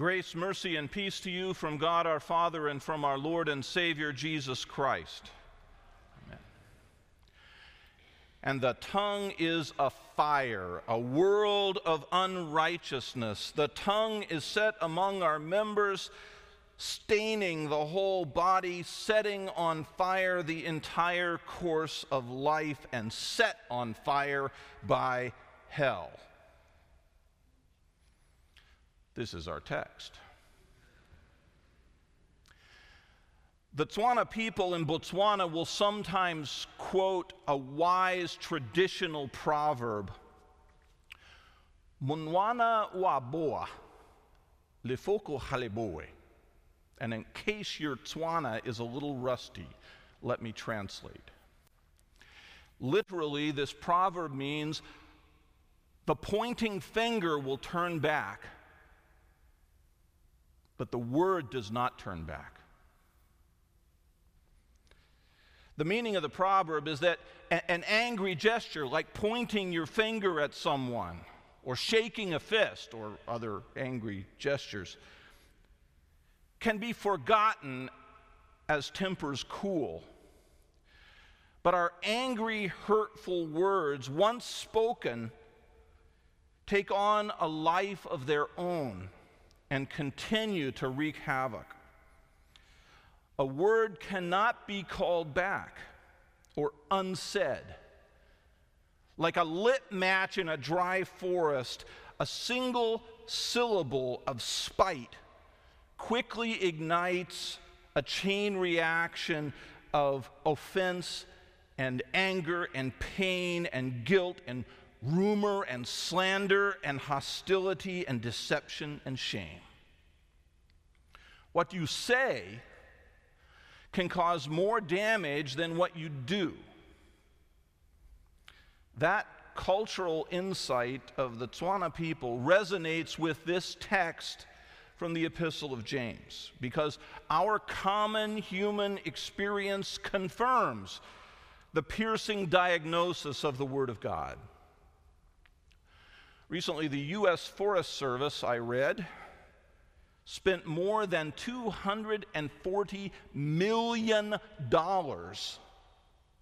Grace, mercy, and peace to you from God our Father and from our Lord and Savior Jesus Christ. Amen. And the tongue is a fire, a world of unrighteousness. The tongue is set among our members, staining the whole body, setting on fire the entire course of life, and set on fire by hell. This is our text. The Tswana people in Botswana will sometimes quote a wise traditional proverb Munwana wa boa, lefoko haleboe. And in case your Tswana is a little rusty, let me translate. Literally, this proverb means the pointing finger will turn back but the word does not turn back. The meaning of the proverb is that an angry gesture, like pointing your finger at someone, or shaking a fist, or other angry gestures, can be forgotten as tempers cool. But our angry, hurtful words, once spoken, take on a life of their own and continue to wreak havoc. A word cannot be called back or unsaid. Like a lit match in a dry forest, a single syllable of spite quickly ignites a chain reaction of offense and anger and pain and guilt and rumor and slander and hostility and deception and shame. What you say can cause more damage than what you do. That cultural insight of the Tswana people resonates with this text from the Epistle of James because our common human experience confirms the piercing diagnosis of the Word of God. Recently, the U.S. Forest Service, I read, spent more than $240 million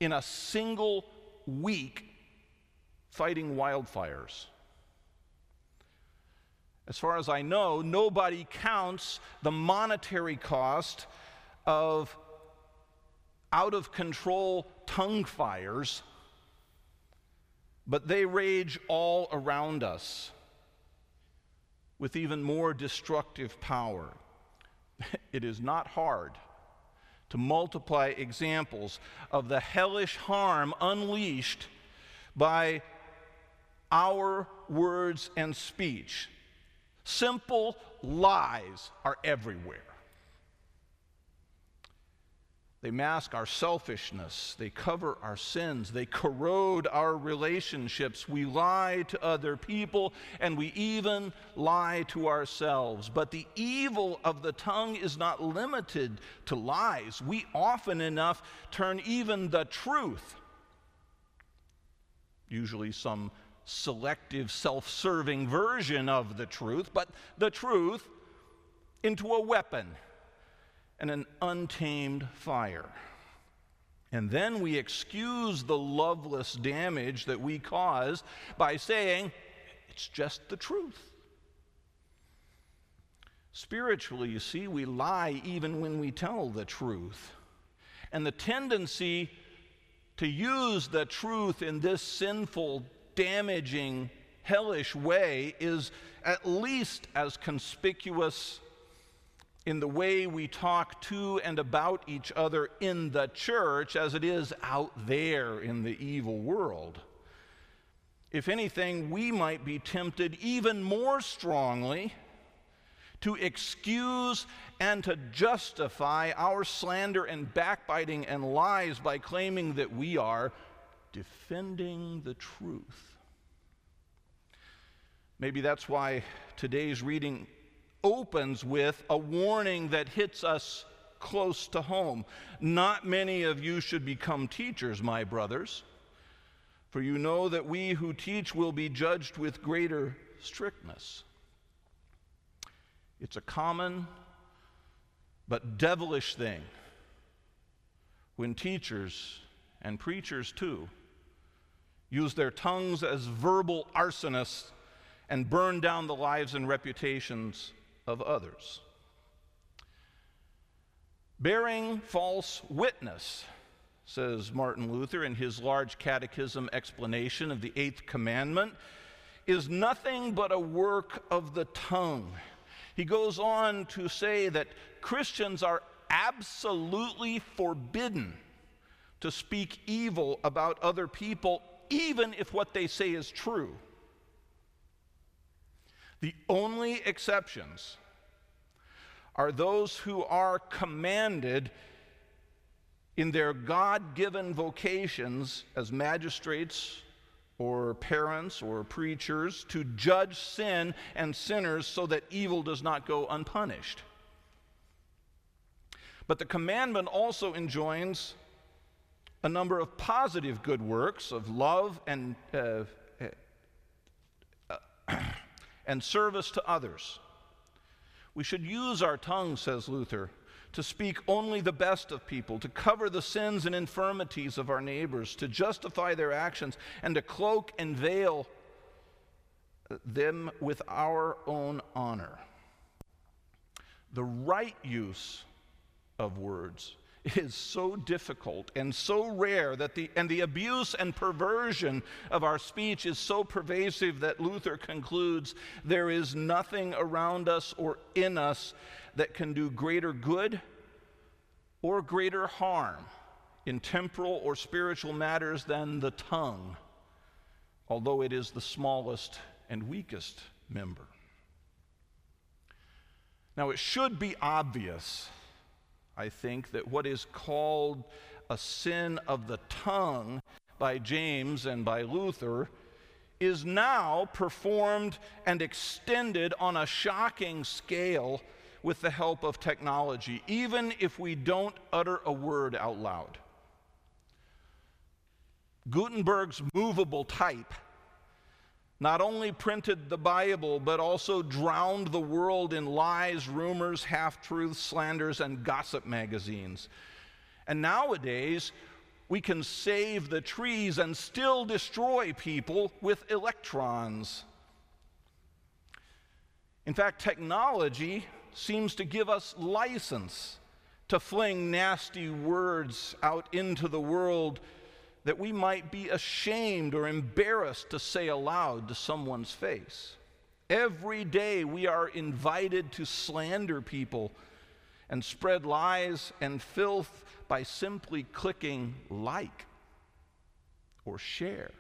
in a single week fighting wildfires. As far as I know, nobody counts the monetary cost of out of control tongue fires but they rage all around us with even more destructive power. It is not hard to multiply examples of the hellish harm unleashed by our words and speech. Simple lies are everywhere. They mask our selfishness. They cover our sins. They corrode our relationships. We lie to other people and we even lie to ourselves. But the evil of the tongue is not limited to lies. We often enough turn even the truth, usually some selective, self serving version of the truth, but the truth into a weapon and an untamed fire. And then we excuse the loveless damage that we cause by saying, it's just the truth. Spiritually, you see, we lie even when we tell the truth. And the tendency to use the truth in this sinful, damaging, hellish way is at least as conspicuous in the way we talk to and about each other in the church as it is out there in the evil world. If anything, we might be tempted even more strongly to excuse and to justify our slander and backbiting and lies by claiming that we are defending the truth. Maybe that's why today's reading opens with a warning that hits us close to home. Not many of you should become teachers, my brothers, for you know that we who teach will be judged with greater strictness. It's a common but devilish thing when teachers and preachers too use their tongues as verbal arsonists and burn down the lives and reputations of others. Bearing false witness, says Martin Luther in his large catechism explanation of the eighth commandment, is nothing but a work of the tongue. He goes on to say that Christians are absolutely forbidden to speak evil about other people, even if what they say is true. The only exceptions are those who are commanded in their God given vocations as magistrates or parents or preachers to judge sin and sinners so that evil does not go unpunished. But the commandment also enjoins a number of positive good works of love and, uh, and service to others. We should use our tongue, says Luther, to speak only the best of people, to cover the sins and infirmities of our neighbors, to justify their actions, and to cloak and veil them with our own honor. The right use of words is so difficult and so rare that the and the abuse and perversion of our speech is so pervasive that Luther concludes there is nothing around us or in us that can do greater good or greater harm in temporal or spiritual matters than the tongue although it is the smallest and weakest member. Now it should be obvious I think, that what is called a sin of the tongue by James and by Luther is now performed and extended on a shocking scale with the help of technology, even if we don't utter a word out loud. Gutenberg's movable type not only printed the Bible, but also drowned the world in lies, rumors, half truths, slanders, and gossip magazines. And nowadays, we can save the trees and still destroy people with electrons. In fact, technology seems to give us license to fling nasty words out into the world that we might be ashamed or embarrassed to say aloud to someone's face. Every day we are invited to slander people and spread lies and filth by simply clicking like or share.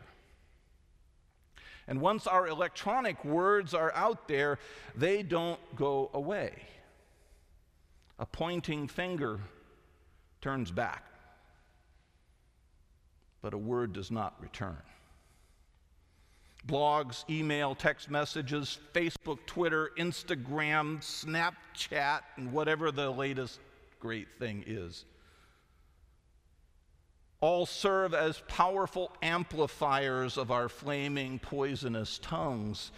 And once our electronic words are out there, they don't go away. A pointing finger turns back but a word does not return. Blogs, email, text messages, Facebook, Twitter, Instagram, Snapchat, and whatever the latest great thing is all serve as powerful amplifiers of our flaming, poisonous tongues,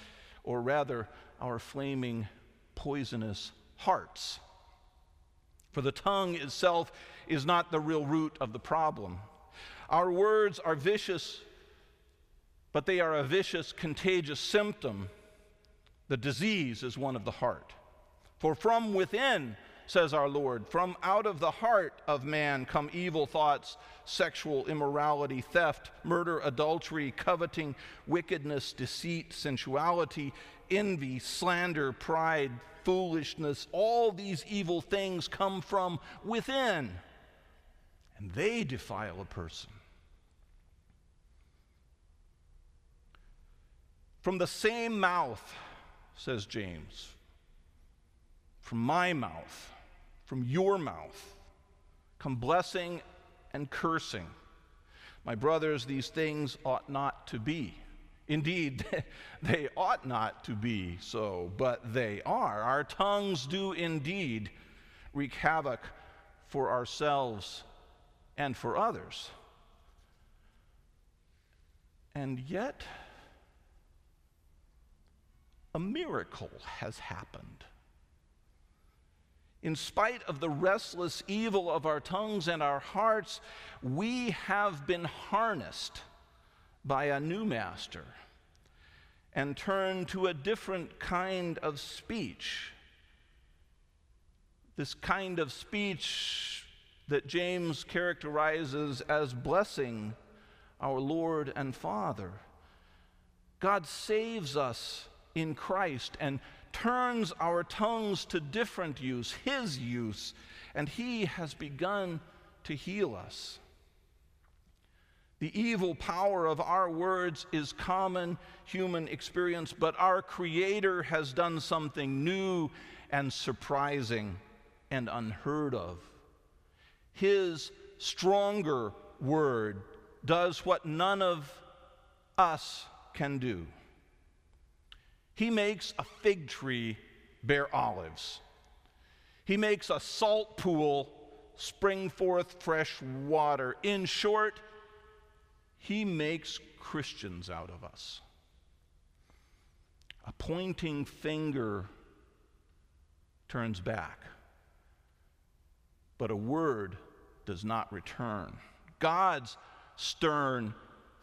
or rather, our flaming, poisonous hearts. For the tongue itself is not the real root of the problem. Our words are vicious, but they are a vicious, contagious symptom. The disease is one of the heart. For from within, says our Lord, from out of the heart of man come evil thoughts, sexual immorality, theft, murder, adultery, coveting, wickedness, deceit, sensuality, envy, slander, pride, foolishness. All these evil things come from within, and they defile a person. From the same mouth, says James, from my mouth, from your mouth, come blessing and cursing. My brothers, these things ought not to be. Indeed, they ought not to be so, but they are. Our tongues do indeed wreak havoc for ourselves and for others. And yet, a miracle has happened. In spite of the restless evil of our tongues and our hearts, we have been harnessed by a new master and turned to a different kind of speech. This kind of speech that James characterizes as blessing our Lord and Father. God saves us in Christ and turns our tongues to different use, His use, and He has begun to heal us. The evil power of our words is common human experience, but our Creator has done something new and surprising and unheard of. His stronger word does what none of us can do. He makes a fig tree bear olives. He makes a salt pool spring forth fresh water. In short, he makes Christians out of us. A pointing finger turns back, but a word does not return. God's stern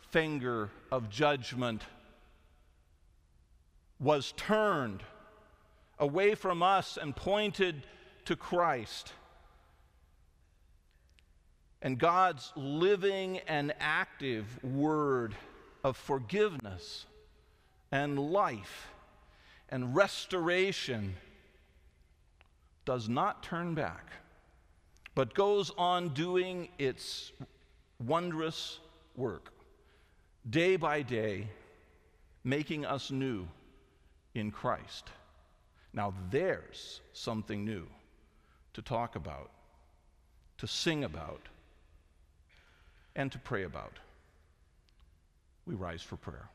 finger of judgment was turned away from us and pointed to Christ. And God's living and active word of forgiveness and life and restoration does not turn back, but goes on doing its wondrous work, day by day, making us new in Christ. Now, there's something new to talk about, to sing about, and to pray about. We rise for prayer.